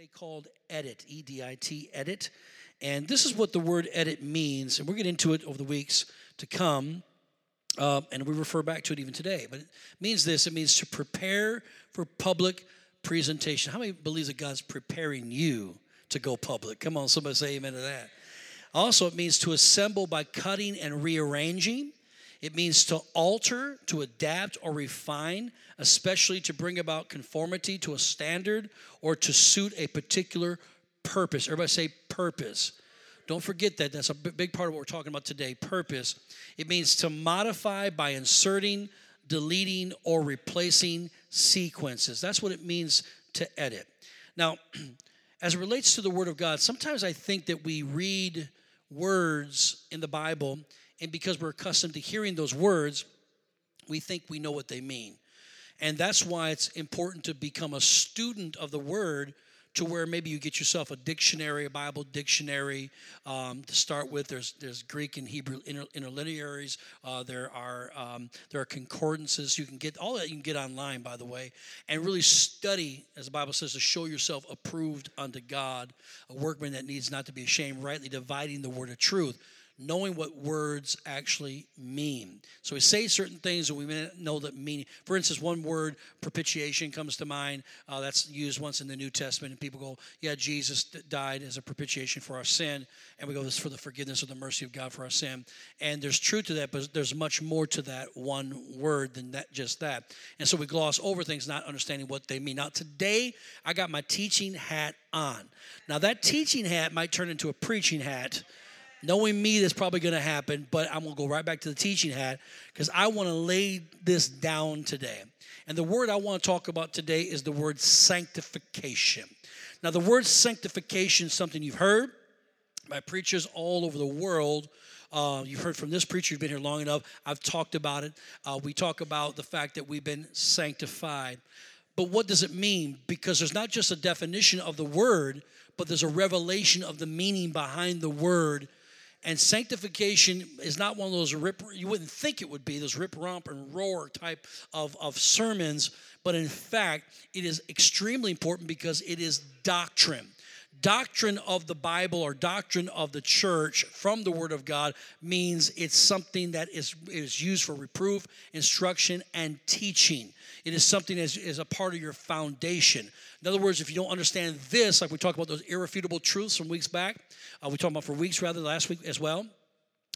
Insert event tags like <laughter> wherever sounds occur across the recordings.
today called edit, E D I T, edit. And this is what the word edit means. And we'll get into it over the weeks to come. Uh, and we refer back to it even today. But it means this it means to prepare for public presentation. How many believes that God's preparing you to go public? Come on, somebody say amen to that. Also, it means to assemble by cutting and rearranging. It means to alter, to adapt, or refine, especially to bring about conformity to a standard or to suit a particular purpose. Everybody say purpose. Don't forget that. That's a big part of what we're talking about today purpose. It means to modify by inserting, deleting, or replacing sequences. That's what it means to edit. Now, <clears throat> as it relates to the Word of God, sometimes I think that we read words in the Bible and because we're accustomed to hearing those words, we think we know what they mean. And that's why it's important to become a student of the word to where maybe you get yourself a dictionary, a Bible dictionary um, to start with. There's there's Greek and Hebrew inter, interlinearies. Uh, there are um, there are concordances. You can get all that you can get online, by the way, and really study, as the Bible says, to show yourself approved unto God, a workman that needs not to be ashamed, rightly dividing the word of truth knowing what words actually mean. So we say certain things and we may know the meaning. For instance, one word, propitiation, comes to mind. Uh, that's used once in the New Testament, and people go, Yeah, Jesus died as a propitiation for our sin. And we go, This for the forgiveness of the mercy of God for our sin. And there's truth to that, but there's much more to that one word than that, just that. And so we gloss over things, not understanding what they mean. Now, today, I got my teaching hat on. Now, that teaching hat might turn into a preaching hat Knowing me, that's probably going to happen, but I'm going to go right back to the teaching hat because I want to lay this down today. And the word I want to talk about today is the word sanctification. Now, the word sanctification is something you've heard by preachers all over the world. Uh, you've heard from this preacher, you've been here long enough. I've talked about it. Uh, we talk about the fact that we've been sanctified. But what does it mean? Because there's not just a definition of the word, but there's a revelation of the meaning behind the word and sanctification is not one of those rip, you wouldn't think it would be, those rip, romp, and roar type of, of sermons. But in fact, it is extremely important because it is doctrine. Doctrine of the Bible or doctrine of the church from the Word of God means it's something that is, is used for reproof, instruction, and teaching. It is something that is, is a part of your foundation. In other words, if you don't understand this, like we talked about those irrefutable truths from weeks back, uh, we talked about for weeks rather last week as well.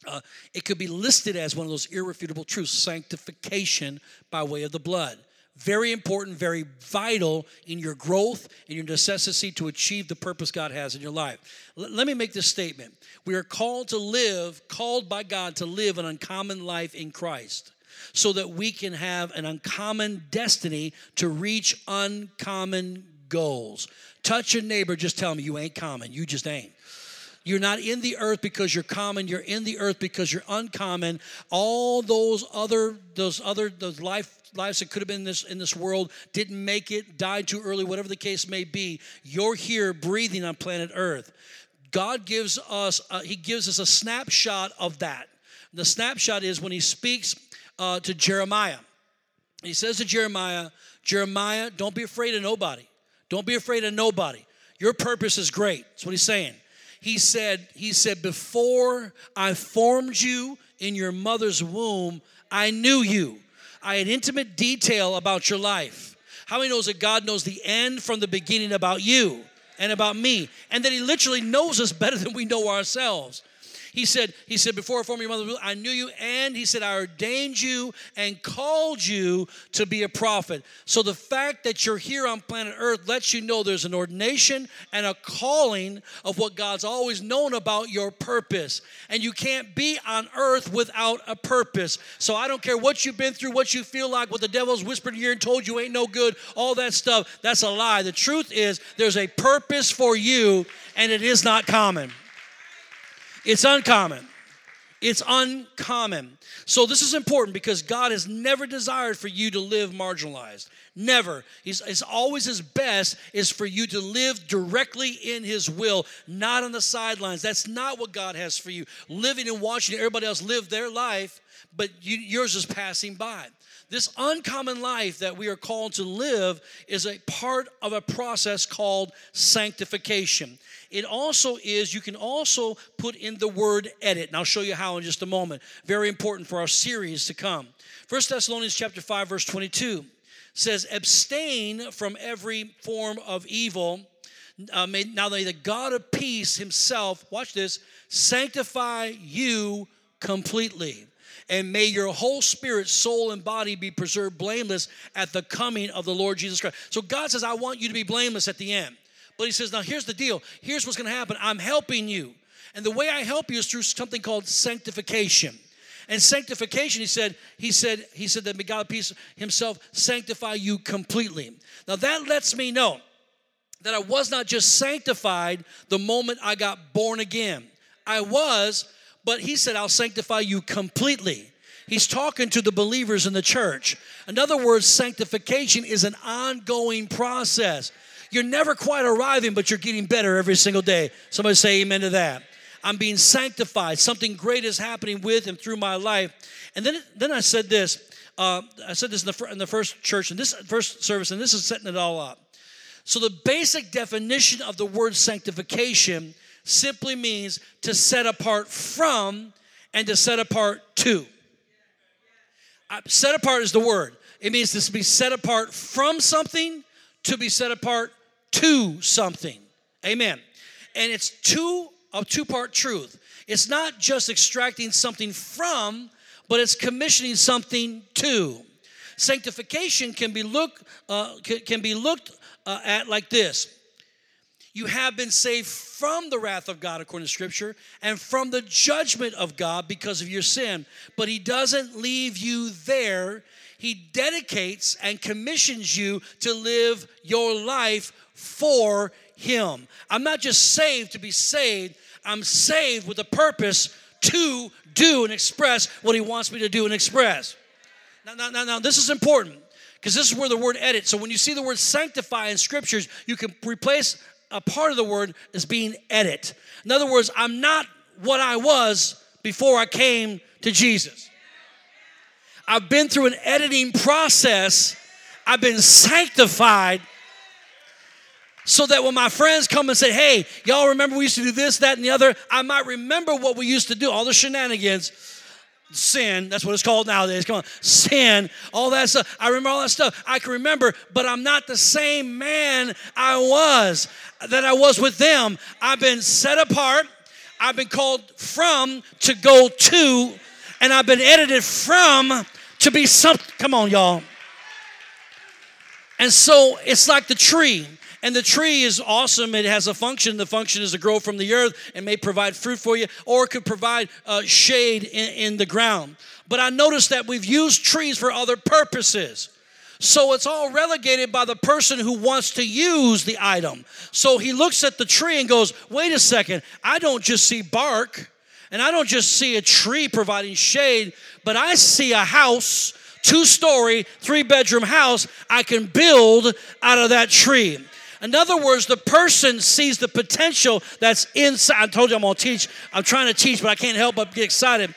Uh, it could be listed as one of those irrefutable truths sanctification by way of the blood. Very important, very vital in your growth and your necessity to achieve the purpose God has in your life. L- let me make this statement. We are called to live, called by God to live an uncommon life in Christ so that we can have an uncommon destiny to reach uncommon goals. Touch your neighbor, just tell me you ain't common. You just ain't. You're not in the earth because you're common. You're in the earth because you're uncommon. All those other, those other, those life lives that could have been in this in this world didn't make it, died too early, whatever the case may be. You're here breathing on planet Earth. God gives us, uh, He gives us a snapshot of that. The snapshot is when He speaks uh, to Jeremiah. He says to Jeremiah, Jeremiah, don't be afraid of nobody. Don't be afraid of nobody. Your purpose is great. That's what he's saying. He said, he said, before I formed you in your mother's womb, I knew you. I had intimate detail about your life. How many knows that God knows the end from the beginning about you and about me? And that he literally knows us better than we know ourselves. He said, He said, before I formed your mother, I knew you, and he said, I ordained you and called you to be a prophet. So the fact that you're here on planet Earth lets you know there's an ordination and a calling of what God's always known about your purpose. And you can't be on earth without a purpose. So I don't care what you've been through, what you feel like, what the devil's whispered in your ear and told you ain't no good, all that stuff. That's a lie. The truth is there's a purpose for you, and it is not common. It's uncommon. It's uncommon. So, this is important because God has never desired for you to live marginalized. Never. He's, it's always his best is for you to live directly in his will, not on the sidelines. That's not what God has for you. Living and watching everybody else live their life, but you, yours is passing by. This uncommon life that we are called to live is a part of a process called sanctification. It also is, you can also put in the word edit, and I'll show you how in just a moment. Very important for our series to come. First Thessalonians chapter 5, verse 22 says, Abstain from every form of evil. Uh, may, now may the God of peace himself, watch this, sanctify you completely. And may your whole spirit, soul, and body be preserved blameless at the coming of the Lord Jesus Christ. So God says, I want you to be blameless at the end. But He says, now here's the deal. Here's what's going to happen. I'm helping you. And the way I help you is through something called sanctification. And sanctification, he said, he said, he said that God himself sanctify you completely. Now that lets me know that I was not just sanctified the moment I got born again. I was, but he said, I'll sanctify you completely. He's talking to the believers in the church. In other words, sanctification is an ongoing process. You're never quite arriving, but you're getting better every single day. Somebody say amen to that. I'm being sanctified. Something great is happening with and through my life. And then, then I said this. Uh, I said this in the, in the first church, and this first service, and this is setting it all up. So, the basic definition of the word sanctification simply means to set apart from and to set apart to. Uh, set apart is the word. It means to be set apart from something, to be set apart to something. Amen. And it's two a two part truth. It's not just extracting something from, but it's commissioning something to. Sanctification can be looked uh, can be looked uh, at like this. You have been saved from the wrath of God, according to Scripture, and from the judgment of God because of your sin. But He doesn't leave you there. He dedicates and commissions you to live your life for Him. I'm not just saved to be saved, I'm saved with a purpose to do and express what He wants me to do and express. Now, now, now, now this is important because this is where the word edit. So when you see the word sanctify in scriptures, you can replace a part of the word is being edit. In other words, I'm not what I was before I came to Jesus. I've been through an editing process. I've been sanctified so that when my friends come and say, hey, y'all remember we used to do this, that, and the other, I might remember what we used to do, all the shenanigans. Sin, that's what it's called nowadays. Come on, sin, all that stuff. I remember all that stuff. I can remember, but I'm not the same man I was that I was with them. I've been set apart, I've been called from to go to, and I've been edited from to be something. Come on, y'all. And so it's like the tree. And the tree is awesome. It has a function. The function is to grow from the earth and may provide fruit for you, or it could provide uh, shade in, in the ground. But I noticed that we've used trees for other purposes. So it's all relegated by the person who wants to use the item. So he looks at the tree and goes, wait a second, I don't just see bark and I don't just see a tree providing shade, but I see a house, two story, three bedroom house I can build out of that tree. In other words, the person sees the potential that's inside. I told you I'm going to teach. I'm trying to teach, but I can't help but get excited.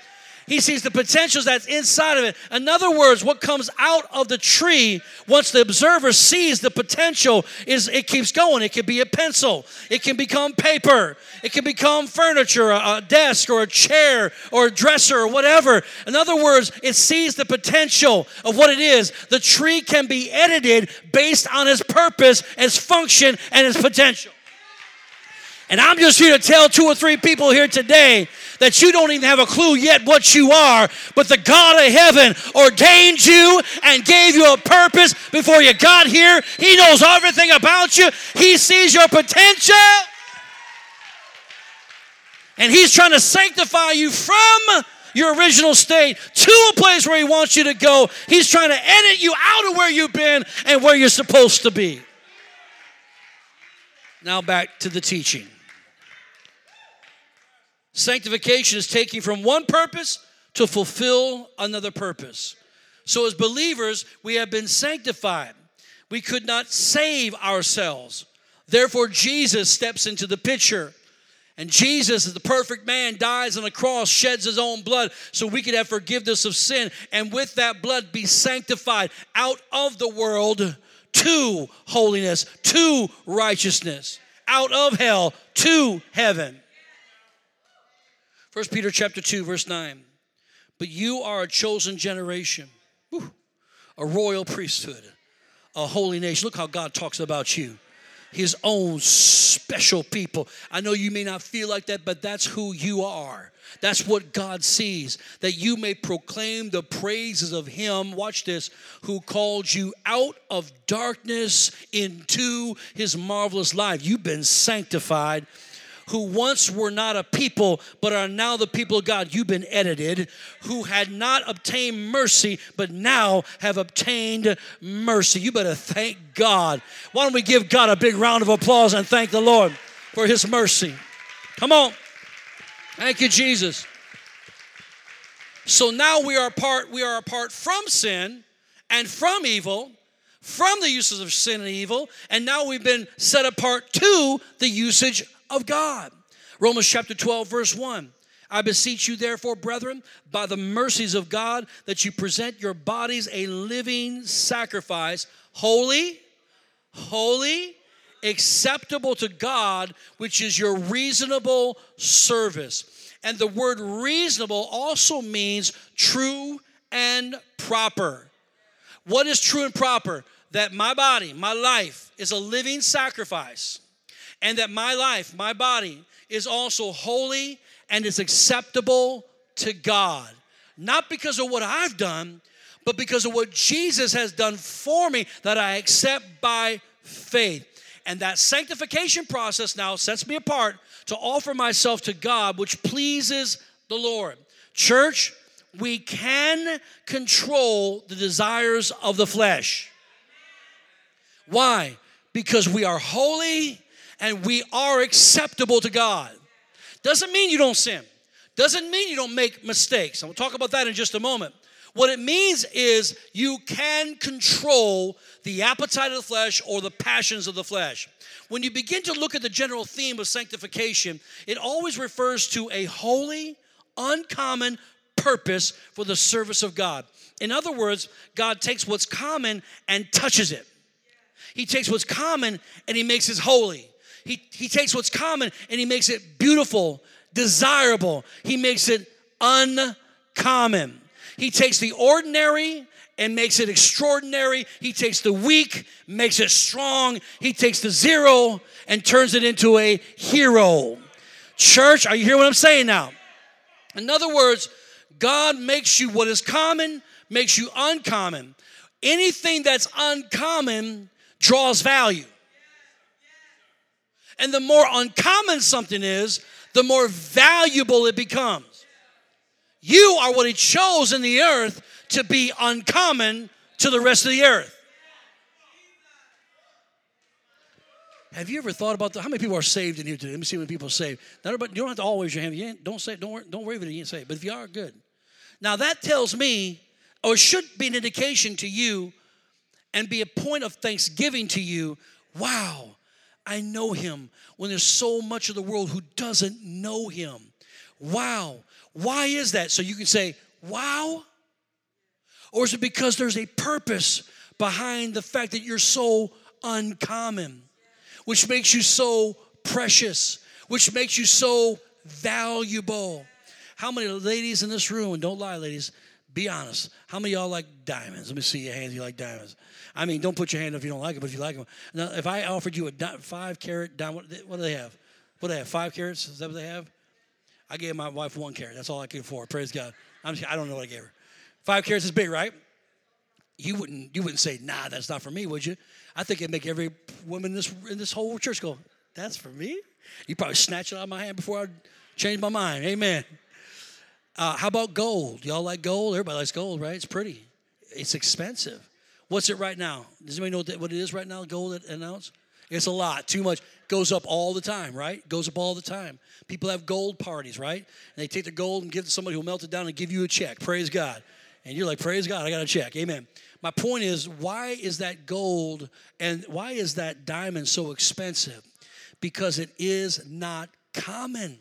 He sees the potentials that's inside of it. In other words, what comes out of the tree, once the observer sees the potential, is it keeps going. It can be a pencil, it can become paper, it can become furniture, a, desk or a chair or a dresser or whatever. In other words, it sees the potential of what it is. The tree can be edited based on its purpose, its function, and its potential. And I'm just here to tell two or three people here today that you don't even have a clue yet what you are, but the God of heaven ordained you and gave you a purpose before you got here. He knows everything about you, He sees your potential. And He's trying to sanctify you from your original state to a place where He wants you to go. He's trying to edit you out of where you've been and where you're supposed to be. Now back to the teaching. Sanctification is taking from one purpose to fulfill another purpose. So, as believers, we have been sanctified. We could not save ourselves. Therefore, Jesus steps into the picture. And Jesus, as the perfect man, dies on the cross, sheds his own blood so we could have forgiveness of sin. And with that blood, be sanctified out of the world to holiness, to righteousness, out of hell to heaven. First Peter chapter 2, verse 9. But you are a chosen generation, a royal priesthood, a holy nation. Look how God talks about you his own special people. I know you may not feel like that, but that's who you are. That's what God sees, that you may proclaim the praises of Him, watch this, who called you out of darkness into His marvelous light. You've been sanctified who once were not a people, but are now the people of God. You've been edited, who had not obtained mercy, but now have obtained mercy. You better thank God. Why don't we give God a big round of applause and thank the Lord for his mercy? Come on. Thank you, Jesus. So now we are apart, we are apart from sin and from evil, from the uses of sin and evil, and now we've been set apart to the usage of God. Romans chapter 12, verse 1. I beseech you, therefore, brethren, by the mercies of God, that you present your bodies a living sacrifice, holy, holy, acceptable to God, which is your reasonable service. And the word reasonable also means true and proper. What is true and proper? That my body, my life, is a living sacrifice and that my life, my body, is also holy and is acceptable to God. Not because of what I've done, but because of what Jesus has done for me that I accept by faith. And that sanctification process now sets me apart to offer myself to God, which pleases the Lord. Church, we can control the desires of the flesh. Why? Because we are holy and we are acceptable to God. Doesn't mean you don't sin. Doesn't mean you don't make mistakes. And we'll talk about that in just a moment. What it means is you can control the appetite of the flesh or the passions of the flesh. When you begin to look at the general theme of sanctification, it always refers to a holy, uncommon purpose for the service of God. In other words, God takes what's common and touches it. He takes what's common and he makes it holy. He, he takes what's common and he makes it beautiful, desirable. He makes it uncommon. He takes the ordinary and makes it extraordinary. He takes the weak, makes it strong. He takes the zero and turns it into a hero. Church, are you hearing what I'm saying now? In other words, God makes you what is common, makes you uncommon. Anything that's uncommon draws value. And the more uncommon something is, the more valuable it becomes. You are what He chose in the earth to be uncommon to the rest of the earth. Have you ever thought about the, how many people are saved in here today? Let me see when people are saved. Not everybody, you don't have to always your hand. You don't say, don't, don't worry if you ain't saved. But if you are, good. Now that tells me, or should be an indication to you, and be a point of thanksgiving to you. Wow, I know him when there's so much of the world who doesn't know him. Wow. Why is that? So you can say, wow? Or is it because there's a purpose behind the fact that you're so uncommon, which makes you so precious, which makes you so valuable? How many ladies in this room, don't lie, ladies, be honest. How many y'all like diamonds? Let me see your hands. You like diamonds? I mean, don't put your hand up if you don't like them, but if you like them. Now, if I offered you a di- five carat diamond, what do they have? What do they have? Five carats? Is that what they have? I gave my wife one carat. That's all I could afford. Praise God. I'm I don't know what I gave her. Five carats is big, right? You wouldn't you wouldn't say, nah, that's not for me, would you? I think it'd make every woman in this in this whole church go, that's for me. You'd probably snatch it out of my hand before I change my mind. Amen. Uh, how about gold? Y'all like gold? Everybody likes gold, right? It's pretty. It's expensive. What's it right now? Does anybody know what it is right now? Gold at an ounce? It's a lot, too much. Goes up all the time, right? Goes up all the time. People have gold parties, right? And they take the gold and give it to somebody who'll melt it down and give you a check. Praise God. And you're like, praise God, I got a check. Amen. My point is, why is that gold and why is that diamond so expensive? Because it is not common.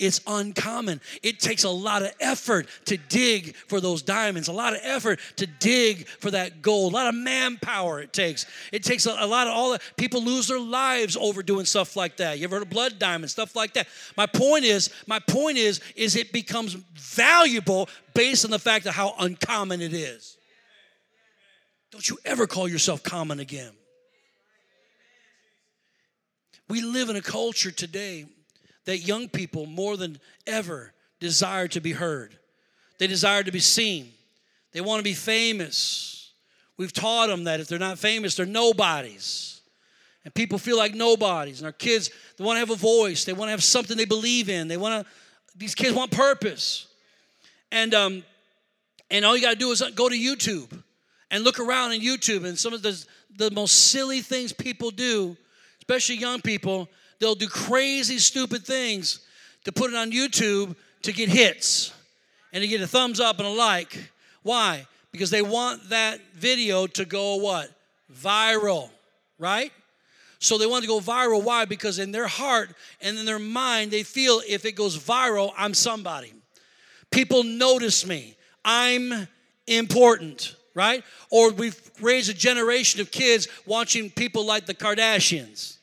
It's uncommon. It takes a lot of effort to dig for those diamonds, a lot of effort to dig for that gold, a lot of manpower it takes. It takes a, a lot of all that. people lose their lives over doing stuff like that. You ever heard of blood diamonds, stuff like that? My point is, my point is, is it becomes valuable based on the fact of how uncommon it is. Don't you ever call yourself common again. We live in a culture today that young people more than ever desire to be heard. They desire to be seen. They want to be famous. We've taught them that if they're not famous, they're nobodies. And people feel like nobodies. And our kids, they want to have a voice. They want to have something they believe in. They want to, these kids want purpose. And, um, and all you got to do is go to YouTube and look around in YouTube and some of the, the most silly things people do, especially young people, they'll do crazy, stupid things to put it on YouTube to get hits and to get a thumbs up and a like. Why? Because they want that video to go what? Viral, right? So they want to go viral. Why? Because in their heart and in their mind, they feel if it goes viral, I'm somebody. People notice me. I'm important, right? Or we've raised a generation of kids watching people like the Kardashians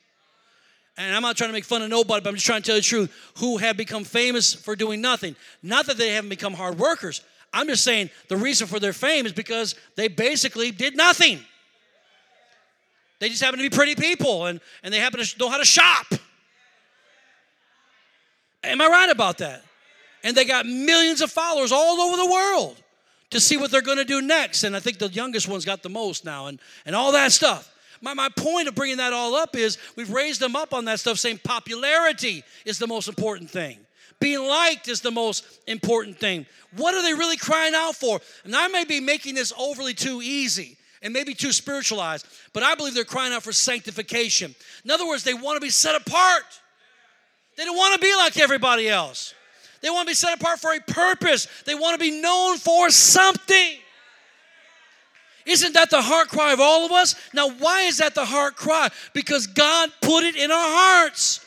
and I'm not trying to make fun of nobody, but I'm just trying to tell the truth, who have become famous for doing nothing. Not that they haven't become hard workers. I'm just saying the reason for their fame is because they basically did nothing. They just happen to be pretty people and, and they happen to know how to shop. Am I right about that? And they got millions of followers all over the world to see what they're going to do next. And I think the youngest one's got the most now and, and all that stuff. My, my point of bringing that all up is we've raised them up on that stuff, saying popularity is the most important thing. Being liked is the most important thing. What are they really crying out for? And I may be making this overly too easy and maybe too spiritualized, but I believe they're crying out for sanctification. In other words, they want to be set apart. They don't want to be like everybody else. They want to be set apart for a purpose. They want to be known for something. Isn't that the heart cry of all of us? Now, why is that the heart cry? Because God put it in our hearts.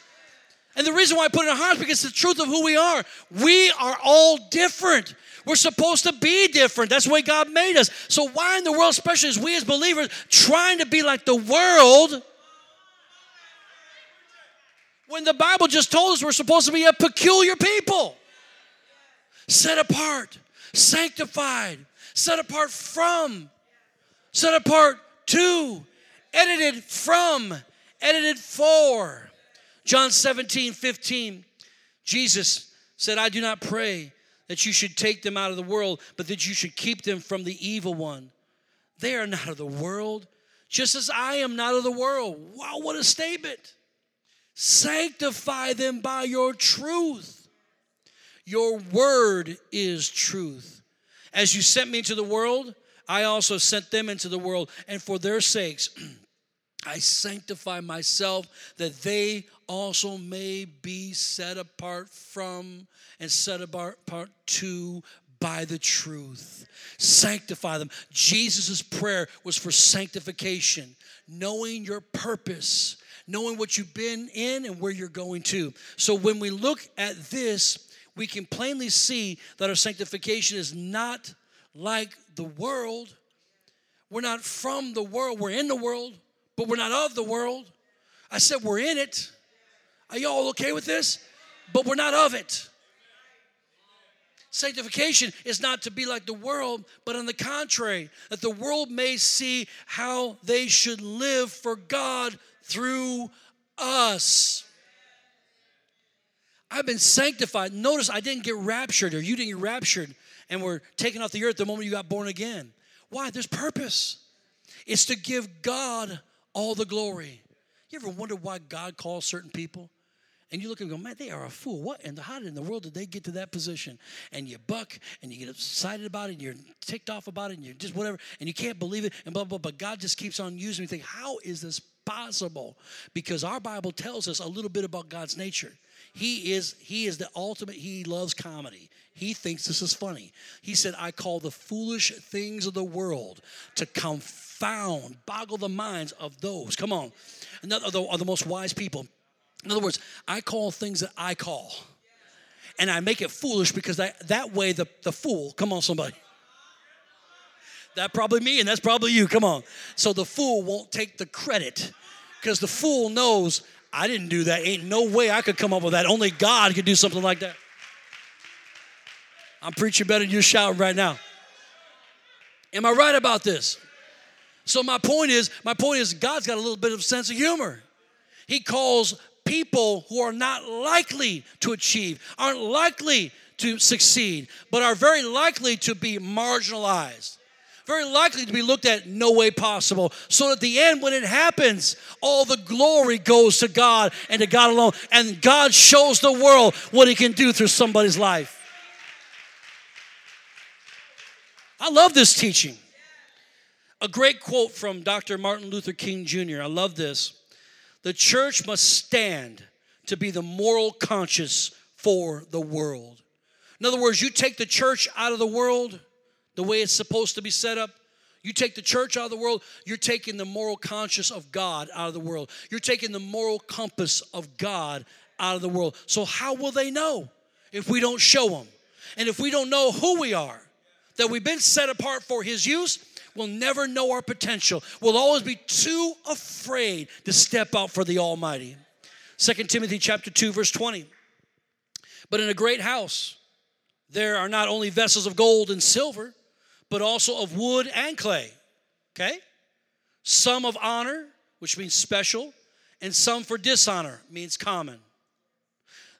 And the reason why I put it in our hearts because it's the truth of who we are. We are all different. We're supposed to be different. That's the way God made us. So why in the world, especially as we as believers, trying to be like the world? When the Bible just told us we're supposed to be a peculiar people, set apart, sanctified, set apart from set apart to, edited from, edited for. John 17, 15, Jesus said, I do not pray that you should take them out of the world, but that you should keep them from the evil one. They are not of the world, just as I am not of the world. Wow, what a statement. Sanctify them by your truth. Your word is truth. As you sent me into the world, I also sent them into the world, and for their sakes <clears throat> I sanctify myself that they also may be set apart from and set apart to by the truth. Sanctify them. Jesus' prayer was for sanctification, knowing your purpose, knowing what you've been in and where you're going to. So when we look at this, we can plainly see that our sanctification is not like the world. We're not from the world. We're in the world, but we're not of the world. I said we're in it. Are y'all okay with this? But we're not of it. Sanctification is not to be like the world, but on the contrary, that the world may see how they should live for God through us. I've been sanctified. Notice I didn't get raptured, or you didn't get raptured and were taken off the earth the moment you got born again. Why? There's purpose. It's to give God all the glory. You ever wonder why God calls certain people? And you look and go, man, they are a fool. What and how in the world did they get to that position? And you buck and you get excited about it and you're ticked off about it and you're just whatever and you can't believe it and blah, blah, blah. But God just keeps on using me. Think, how is this possible because our Bible tells us a little bit about God's nature. He is he is the ultimate he loves comedy. He thinks this is funny. He said I call the foolish things of the world to confound, boggle the minds of those. Come on. Another are the most wise people. In other words, I call things that I call. And I make it foolish because that way the, the fool, come on, somebody. That probably me, and that's probably you. Come on. So the fool won't take the credit because the fool knows I didn't do that. Ain't no way I could come up with that. Only God could do something like that. I'm preaching better than you're shouting right now. Am I right about this? So my point is, my point is God's got a little bit of sense of humor. He calls people who are not likely to achieve, aren't likely to succeed, but are very likely to be marginalized very likely to be looked at no way possible. So at the end, when it happens, all the glory goes to God and to God alone. And God shows the world what He can do through somebody's life. I love this teaching. A great quote from Dr. Martin Luther King Jr. I love this. The church must stand to be the moral conscience for the world. In other words, you take the church out of the world, the way it's supposed to be set up. You take the church out of the world, you're taking the moral conscience of God out of the world. You're taking the moral compass of God out of the world. So, how will they know if we don't show them? And if we don't know who we are, that we've been set apart for His use, we'll never know our potential. We'll always be too afraid to step out for the Almighty. 2 Timothy chapter 2 verse 20. But in a great house there are not only vessels of gold and silver, but also of wood and clay. Okay? Some of honor, which means special, and some for dishonor, means common.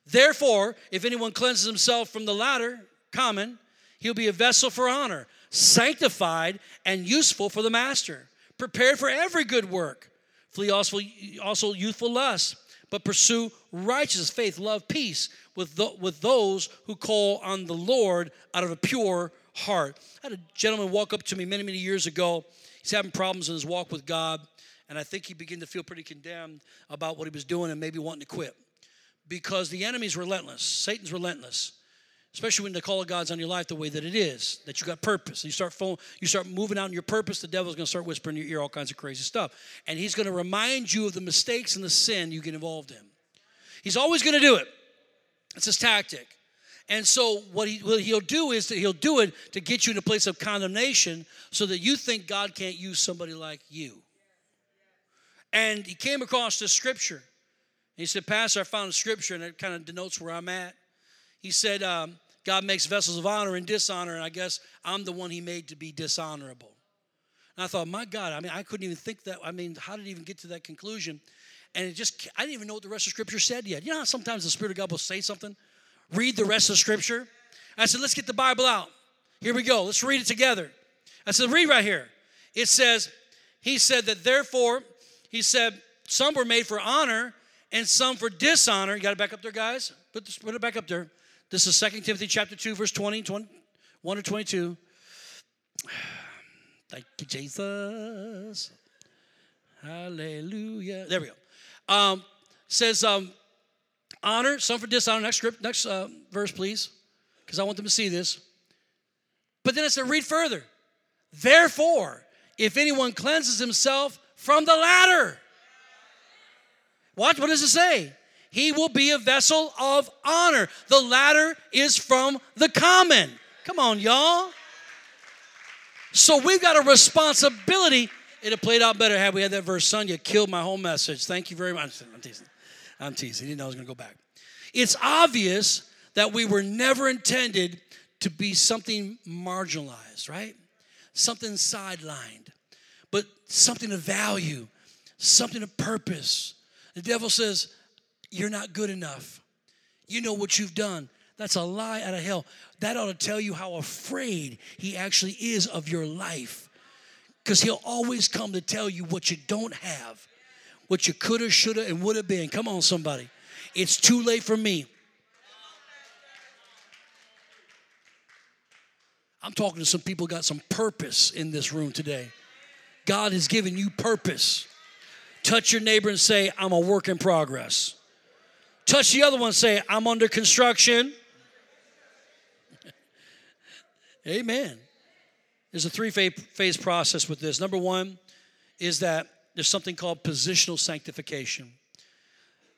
Therefore, if anyone cleanses himself from the latter, common, he'll be a vessel for honor, sanctified and useful for the master, prepared for every good work. Flee also, also youthful lust, but pursue righteousness, faith, love, peace with, the, with those who call on the Lord out of a pure heart. I had a gentleman walk up to me many, many years ago. He's having problems in his walk with God, and I think he began to feel pretty condemned about what he was doing and maybe wanting to quit. Because the enemy's relentless, Satan's relentless. Especially when the call of God's on your life the way that it is, that you got purpose. You start phone, you start moving out in your purpose, the devil's gonna start whispering in your ear all kinds of crazy stuff. And he's gonna remind you of the mistakes and the sin you get involved in. He's always gonna do it. It's his tactic. And so what, he, what he'll do is that he'll do it to get you in a place of condemnation so that you think God can't use somebody like you. And he came across this scripture. He said, Pastor, I found a scripture, and it kind of denotes where I'm at. He said, um, God makes vessels of honor and dishonor, and I guess I'm the one he made to be dishonorable. And I thought, my God, I mean, I couldn't even think that. I mean, how did he even get to that conclusion? And it just, I didn't even know what the rest of scripture said yet. You know how sometimes the Spirit of God will say something, read the rest of Scripture. I said, let's get the Bible out. Here we go. Let's read it together. I said, read right here. It says, He said that therefore, He said, some were made for honor and some for dishonor. You got it back up there, guys? Put, this, put it back up there. This is 2 Timothy chapter 2, verse 20, 20 1 to 22. <sighs> Thank you, Jesus. Hallelujah. There we go. Um, says, um, honor, some for dishonor. Next script, next uh, verse, please, because I want them to see this. But then it said, read further. Therefore, if anyone cleanses himself from the latter, watch what does it say? He will be a vessel of honor. The latter is from the common. Come on, y'all. So we've got a responsibility. It'd have played out better had we had that verse, son. You killed my whole message. Thank you very much. I'm teasing. I'm teasing. He didn't know I was going to go back. It's obvious that we were never intended to be something marginalized, right? Something sidelined, but something of value, something of purpose. The devil says, You're not good enough. You know what you've done. That's a lie out of hell. That ought to tell you how afraid he actually is of your life. Because he'll always come to tell you what you don't have what you could have, should have, and would have been. Come on, somebody. It's too late for me. I'm talking to some people got some purpose in this room today. God has given you purpose Touch your neighbor and say, I'm a work in progress. Touch the other one and say, I'm under construction. <laughs> Amen. There's a three phase process with this. Number one is that there's something called positional sanctification.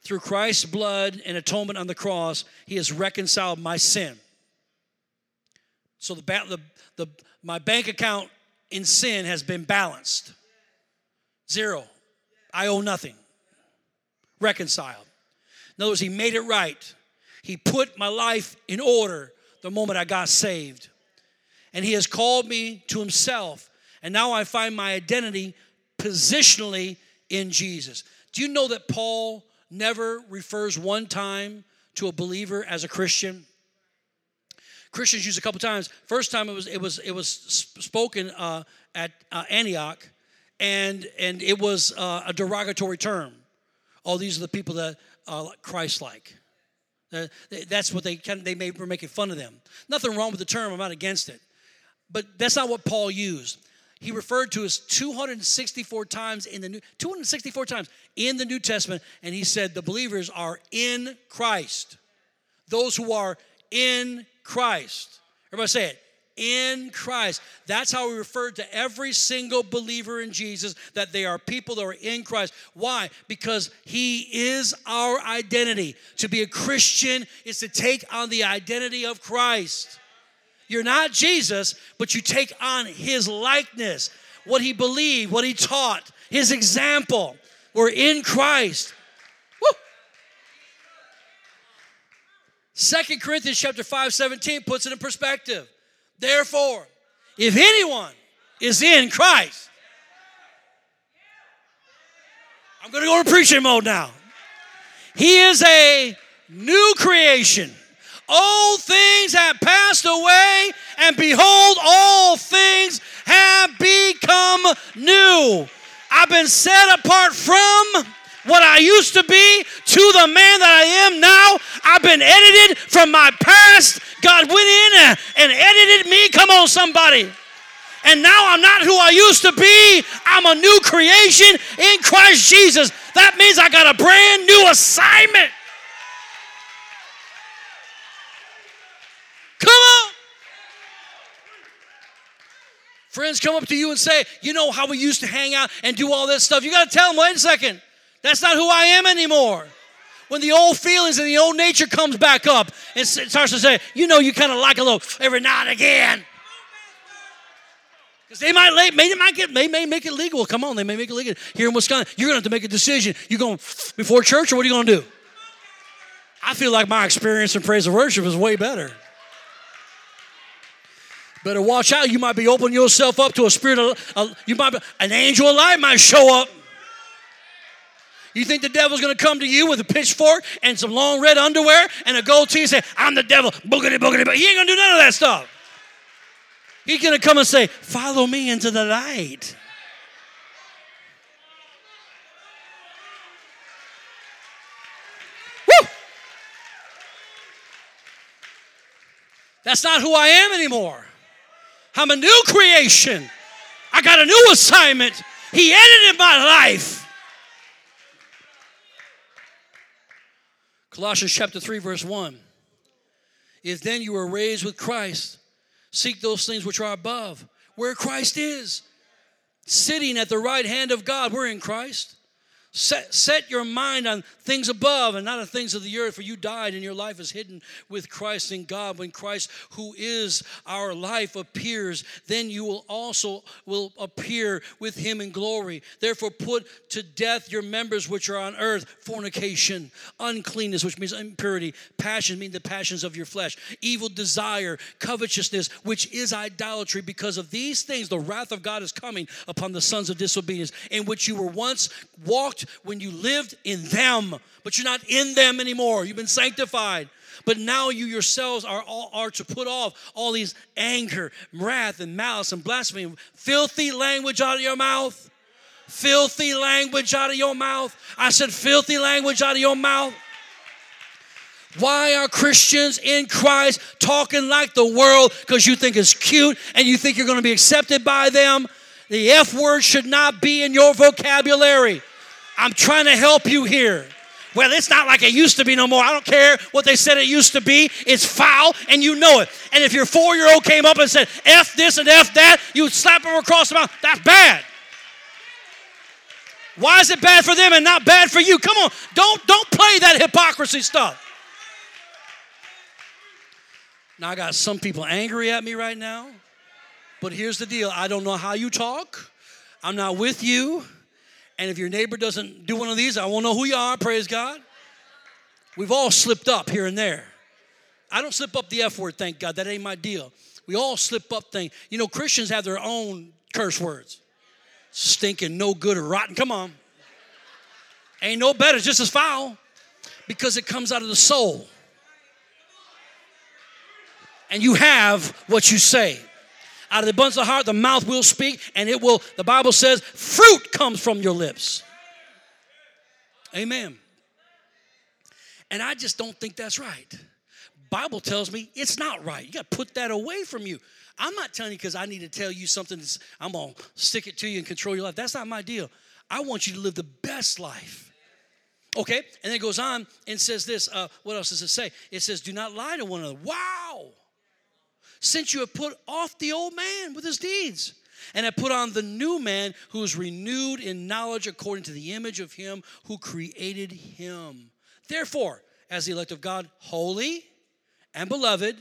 Through Christ's blood and atonement on the cross, He has reconciled my sin. So the, the, the, my bank account in sin has been balanced. Zero. I owe nothing. Reconciled. In other words, He made it right. He put my life in order the moment I got saved. And He has called me to Himself. And now I find my identity positionally in Jesus. Do you know that Paul never refers one time to a believer as a Christian? Christians use a couple times. First time it was it was it was spoken uh, at uh, Antioch, and and it was uh, a derogatory term. Oh, these are the people that are Christ-like. Uh, that's what they can, they made, were making fun of them. Nothing wrong with the term. I'm not against it, but that's not what Paul used. He referred to us 264 times in the new 264 times in the New Testament, and he said the believers are in Christ. Those who are in Christ. Everybody say it. In Christ. That's how we refer to every single believer in Jesus, that they are people that are in Christ. Why? Because He is our identity. To be a Christian is to take on the identity of Christ. You're not Jesus, but you take on His likeness, what He believed, what He taught, His example. We're in Christ. Second Corinthians chapter 5, 17 puts it in perspective. Therefore, if anyone is in Christ, I'm going to go to preaching mode now. He is a new creation. Old things have passed away, and behold, all things have become new. I've been set apart from what I used to be to the man that I am now. I've been edited from my past. God went in and edited me. Come on, somebody. And now I'm not who I used to be. I'm a new creation in Christ Jesus. That means I got a brand new assignment. Come on. Friends come up to you and say, You know how we used to hang out and do all this stuff. You got to tell them, wait a second. That's not who I am anymore. When the old feelings and the old nature comes back up and starts to say, you know, you kind of like a little every now and again. Because they might, they might get, they may make it legal. Come on, they may make it legal here in Wisconsin. You're going to have to make a decision. You're going before church, or what are you going to do? I feel like my experience in praise and worship is way better. Better watch out. You might be opening yourself up to a spirit of, uh, you might be, an angel of light might show up. You think the devil's gonna come to you with a pitchfork and some long red underwear and a gold tee and say, I'm the devil, boogity boogity, but he ain't gonna do none of that stuff. He's gonna come and say, Follow me into the light. Woo! That's not who I am anymore. I'm a new creation. I got a new assignment. He edited my life. Colossians chapter 3, verse 1. If then you are raised with Christ, seek those things which are above, where Christ is, sitting at the right hand of God. We're in Christ. Set, set your mind on things above and not on things of the earth, for you died and your life is hidden with Christ in God. When Christ, who is our life, appears, then you will also will appear with him in glory. Therefore, put to death your members which are on earth: fornication, uncleanness, which means impurity, passion, mean the passions of your flesh, evil desire, covetousness, which is idolatry. Because of these things, the wrath of God is coming upon the sons of disobedience, in which you were once walked when you lived in them, but you're not in them anymore. You've been sanctified. But now you yourselves are all, are to put off all these anger, wrath, and malice and blasphemy, filthy language out of your mouth. Filthy language out of your mouth. I said, filthy language out of your mouth. Why are Christians in Christ talking like the world? Because you think it's cute and you think you're going to be accepted by them. The F word should not be in your vocabulary. I'm trying to help you here. Well, it's not like it used to be no more. I don't care what they said it used to be. It's foul, and you know it. And if your four year old came up and said, F this and F that, you would slap them across the mouth. That's bad. Why is it bad for them and not bad for you? Come on, don't, don't play that hypocrisy stuff. Now, I got some people angry at me right now, but here's the deal I don't know how you talk, I'm not with you. And if your neighbor doesn't do one of these, I won't know who you are, praise God. We've all slipped up here and there. I don't slip up the F word, thank God. That ain't my deal. We all slip up things. You know, Christians have their own curse words stinking, no good, or rotten. Come on. Ain't no better, just as foul because it comes out of the soul. And you have what you say. Out of the abundance of the heart, the mouth will speak, and it will, the Bible says, fruit comes from your lips. Amen. And I just don't think that's right. Bible tells me it's not right. You got to put that away from you. I'm not telling you because I need to tell you something that's, I'm going to stick it to you and control your life. That's not my deal. I want you to live the best life. Okay? And then it goes on and says this. Uh, what else does it say? It says, Do not lie to one another. Wow since you have put off the old man with his deeds and have put on the new man who is renewed in knowledge according to the image of him who created him. Therefore, as the elect of God, holy and beloved,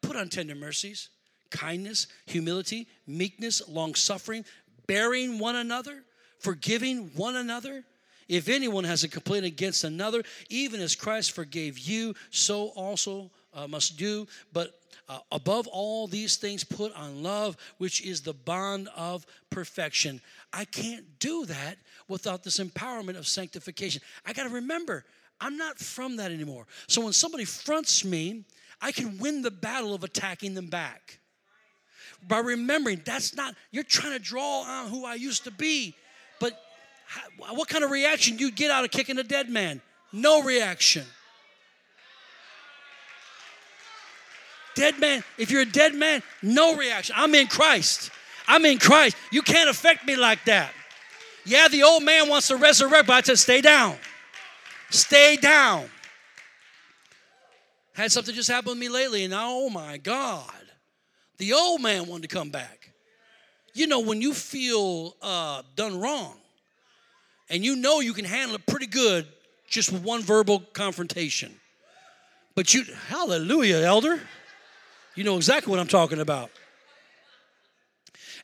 put on tender mercies, kindness, humility, meekness, long suffering, bearing one another, forgiving one another. If anyone has a complaint against another, even as Christ forgave you, so also uh, must do. But uh, above all these things, put on love, which is the bond of perfection. I can't do that without this empowerment of sanctification. I got to remember, I'm not from that anymore. So when somebody fronts me, I can win the battle of attacking them back. By remembering that's not, you're trying to draw on who I used to be. But how, what kind of reaction you get out of kicking a dead man? No reaction. Dead man, if you're a dead man, no reaction. I'm in Christ. I'm in Christ. You can't affect me like that. Yeah, the old man wants to resurrect, but I said, stay down. Stay down. Had something just happen with me lately, and oh my God, the old man wanted to come back. You know, when you feel uh, done wrong, and you know you can handle it pretty good just with one verbal confrontation. But you, hallelujah, elder. You know exactly what I'm talking about.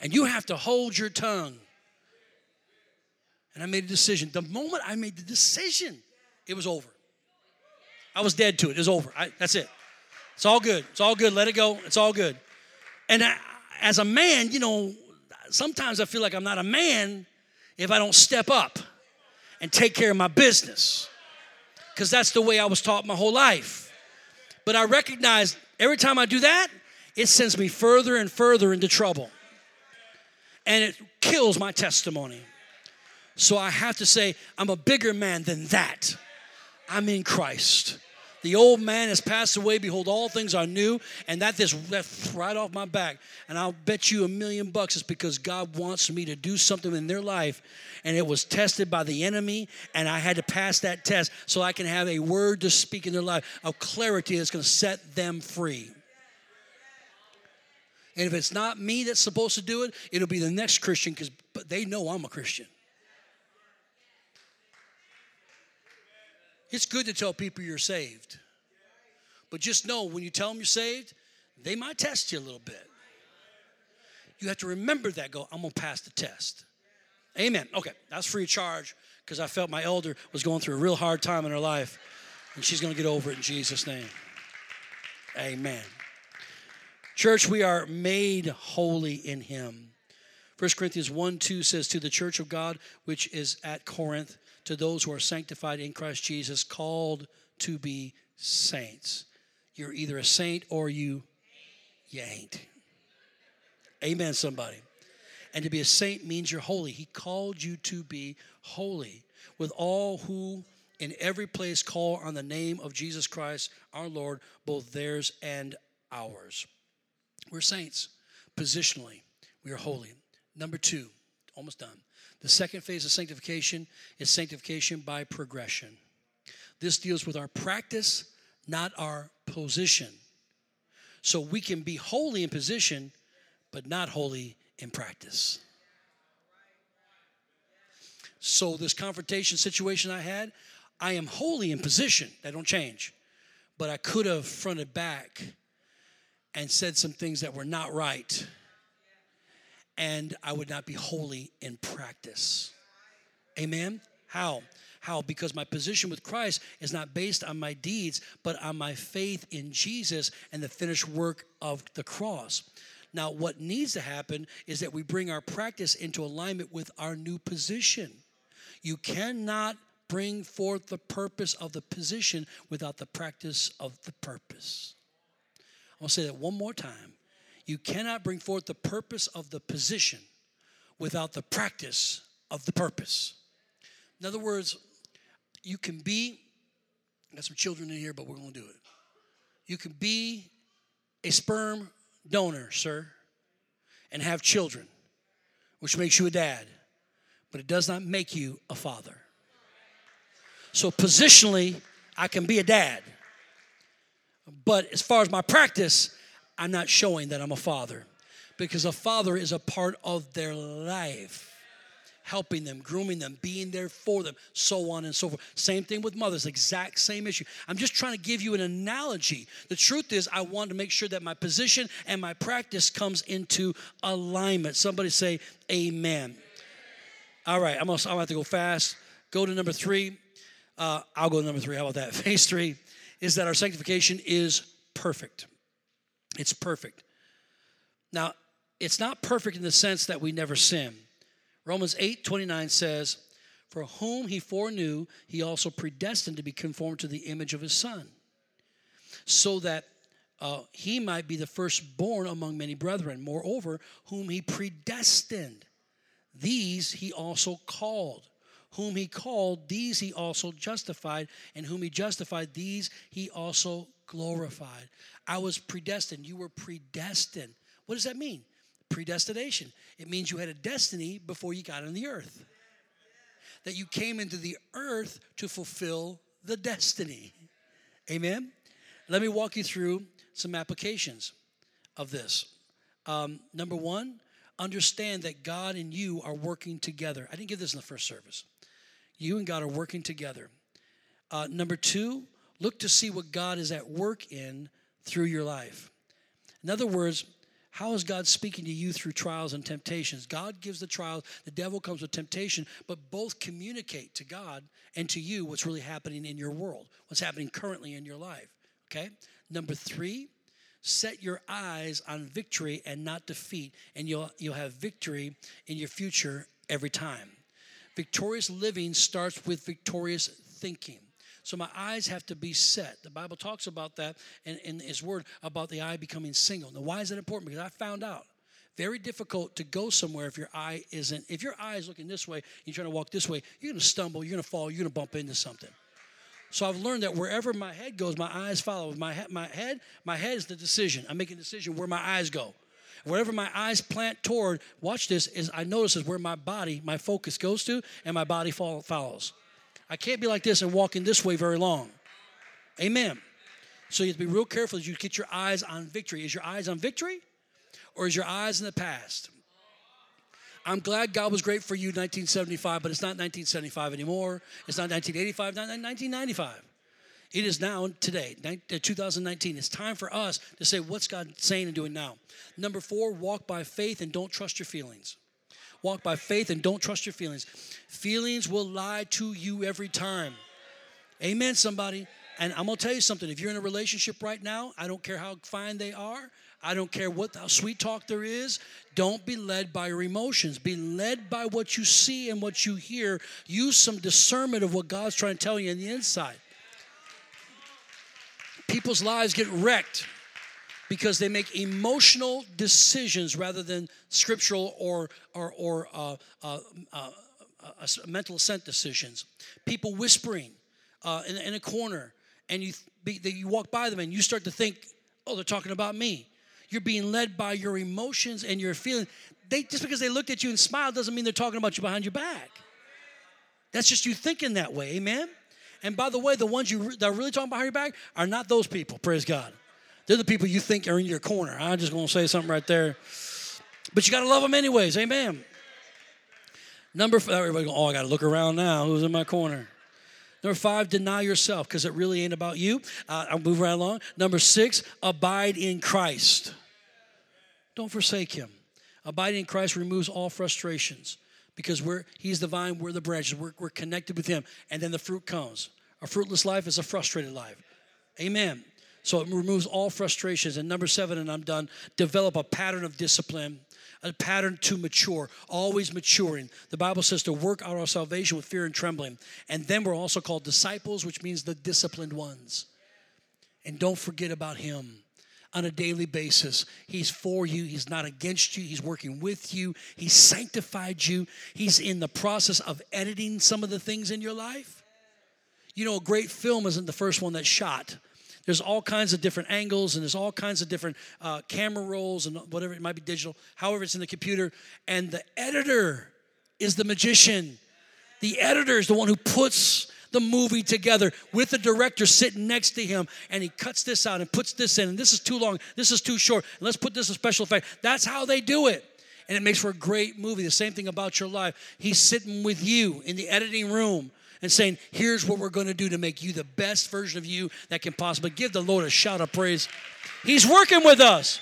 And you have to hold your tongue. And I made a decision. The moment I made the decision, it was over. I was dead to it. It was over. I, that's it. It's all good. It's all good. Let it go. It's all good. And I, as a man, you know, sometimes I feel like I'm not a man if I don't step up and take care of my business. Because that's the way I was taught my whole life. But I recognize Every time I do that, it sends me further and further into trouble. And it kills my testimony. So I have to say, I'm a bigger man than that. I'm in Christ. The old man has passed away. Behold, all things are new. And that is right off my back. And I'll bet you a million bucks it's because God wants me to do something in their life. And it was tested by the enemy. And I had to pass that test so I can have a word to speak in their life of clarity that's going to set them free. And if it's not me that's supposed to do it, it'll be the next Christian because they know I'm a Christian. It's good to tell people you're saved. But just know when you tell them you're saved, they might test you a little bit. You have to remember that. Go, I'm going to pass the test. Amen. Okay, that's free of charge because I felt my elder was going through a real hard time in her life, and she's going to get over it in Jesus' name. Amen. Church, we are made holy in Him. 1 Corinthians 1 2 says, To the church of God which is at Corinth, to those who are sanctified in Christ Jesus, called to be saints. You're either a saint or you, you ain't. Amen, somebody. And to be a saint means you're holy. He called you to be holy with all who in every place call on the name of Jesus Christ our Lord, both theirs and ours. We're saints positionally, we are holy. Number two, almost done. The second phase of sanctification is sanctification by progression. This deals with our practice, not our position. So we can be holy in position, but not holy in practice. So, this confrontation situation I had, I am holy in position. That don't change. But I could have fronted back and said some things that were not right. And I would not be holy in practice. Amen? How? How? Because my position with Christ is not based on my deeds, but on my faith in Jesus and the finished work of the cross. Now, what needs to happen is that we bring our practice into alignment with our new position. You cannot bring forth the purpose of the position without the practice of the purpose. I'll say that one more time. You cannot bring forth the purpose of the position without the practice of the purpose. In other words, you can be, I got some children in here, but we're going to do it. You can be a sperm donor, sir, and have children, which makes you a dad, but it does not make you a father. So, positionally, I can be a dad. But as far as my practice, I'm not showing that I'm a father because a father is a part of their life helping them, grooming them, being there for them, so on and so forth. Same thing with mothers, exact same issue. I'm just trying to give you an analogy. The truth is, I want to make sure that my position and my practice comes into alignment. Somebody say, Amen. All right, I'm gonna, I'm gonna have to go fast. Go to number three. Uh, I'll go to number three. How about that? <laughs> Phase three is that our sanctification is perfect. It's perfect. Now, it's not perfect in the sense that we never sin. Romans 8 29 says, For whom he foreknew, he also predestined to be conformed to the image of his son, so that uh, he might be the firstborn among many brethren. Moreover, whom he predestined, these he also called. Whom he called, these he also justified, and whom he justified, these he also glorified. I was predestined. You were predestined. What does that mean? Predestination. It means you had a destiny before you got on the earth. That you came into the earth to fulfill the destiny. Amen? Let me walk you through some applications of this. Um, number one, understand that God and you are working together. I didn't give this in the first service. You and God are working together. Uh, number two, look to see what God is at work in through your life. In other words, how is God speaking to you through trials and temptations? God gives the trials, the devil comes with temptation, but both communicate to God and to you what's really happening in your world, what's happening currently in your life. Okay? Number three, set your eyes on victory and not defeat, and you'll, you'll have victory in your future every time. Victorious living starts with victorious thinking. So my eyes have to be set. The Bible talks about that in, in His Word about the eye becoming single. Now, why is that important? Because I found out very difficult to go somewhere if your eye isn't. If your eye is looking this way, you're trying to walk this way, you're going to stumble, you're going to fall, you're going to bump into something. So I've learned that wherever my head goes, my eyes follow. My my head, my head is the decision. I'm making a decision where my eyes go. Wherever my eyes plant toward, watch this, is I notice is where my body, my focus goes to, and my body follows. I can't be like this and walking this way very long. Amen. So you have to be real careful as you get your eyes on victory. Is your eyes on victory or is your eyes in the past? I'm glad God was great for you 1975, but it's not 1975 anymore. It's not 1985, not 1995. It is now today, uh, 2019. It's time for us to say, what's God saying and doing now? Number four, walk by faith and don't trust your feelings. Walk by faith and don't trust your feelings. Feelings will lie to you every time. Amen, somebody. And I'm gonna tell you something. If you're in a relationship right now, I don't care how fine they are. I don't care what how sweet talk there is. Don't be led by your emotions. Be led by what you see and what you hear. Use some discernment of what God's trying to tell you on the inside. People's lives get wrecked because they make emotional decisions rather than scriptural or, or, or uh, uh, uh, uh mental assent decisions. People whispering uh, in, in, a corner, and you, you walk by them and you start to think, oh, they're talking about me. You're being led by your emotions and your feelings. They, just because they looked at you and smiled doesn't mean they're talking about you behind your back. That's just you thinking that way, amen? And by the way, the ones you that are really talking behind your back are not those people, praise God. They're the people you think are in your corner. I'm just want to say something right there. But you gotta love them anyways, amen. Number five, everybody go, oh, I gotta look around now. Who's in my corner? Number five, deny yourself because it really ain't about you. Uh, I'll move right along. Number six, abide in Christ. Don't forsake Him. Abiding in Christ removes all frustrations because we're He's the vine, we're the branches. We're, we're connected with Him, and then the fruit comes. A fruitless life is a frustrated life. Amen. So it removes all frustrations. And number seven, and I'm done. Develop a pattern of discipline a pattern to mature, always maturing. The Bible says to work out our salvation with fear and trembling. And then we're also called disciples, which means the disciplined ones. And don't forget about Him on a daily basis. He's for you, He's not against you, He's working with you, He's sanctified you, He's in the process of editing some of the things in your life. You know, a great film isn't the first one that's shot. There's all kinds of different angles and there's all kinds of different uh, camera rolls and whatever it might be digital, however it's in the computer. And the editor is the magician. The editor is the one who puts the movie together with the director sitting next to him and he cuts this out and puts this in and this is too long this is too short let's put this a special effect. That's how they do it. And it makes for a great movie. The same thing about your life. He's sitting with you in the editing room and saying, Here's what we're going to do to make you the best version of you that can possibly give the Lord a shout of praise. He's working with us.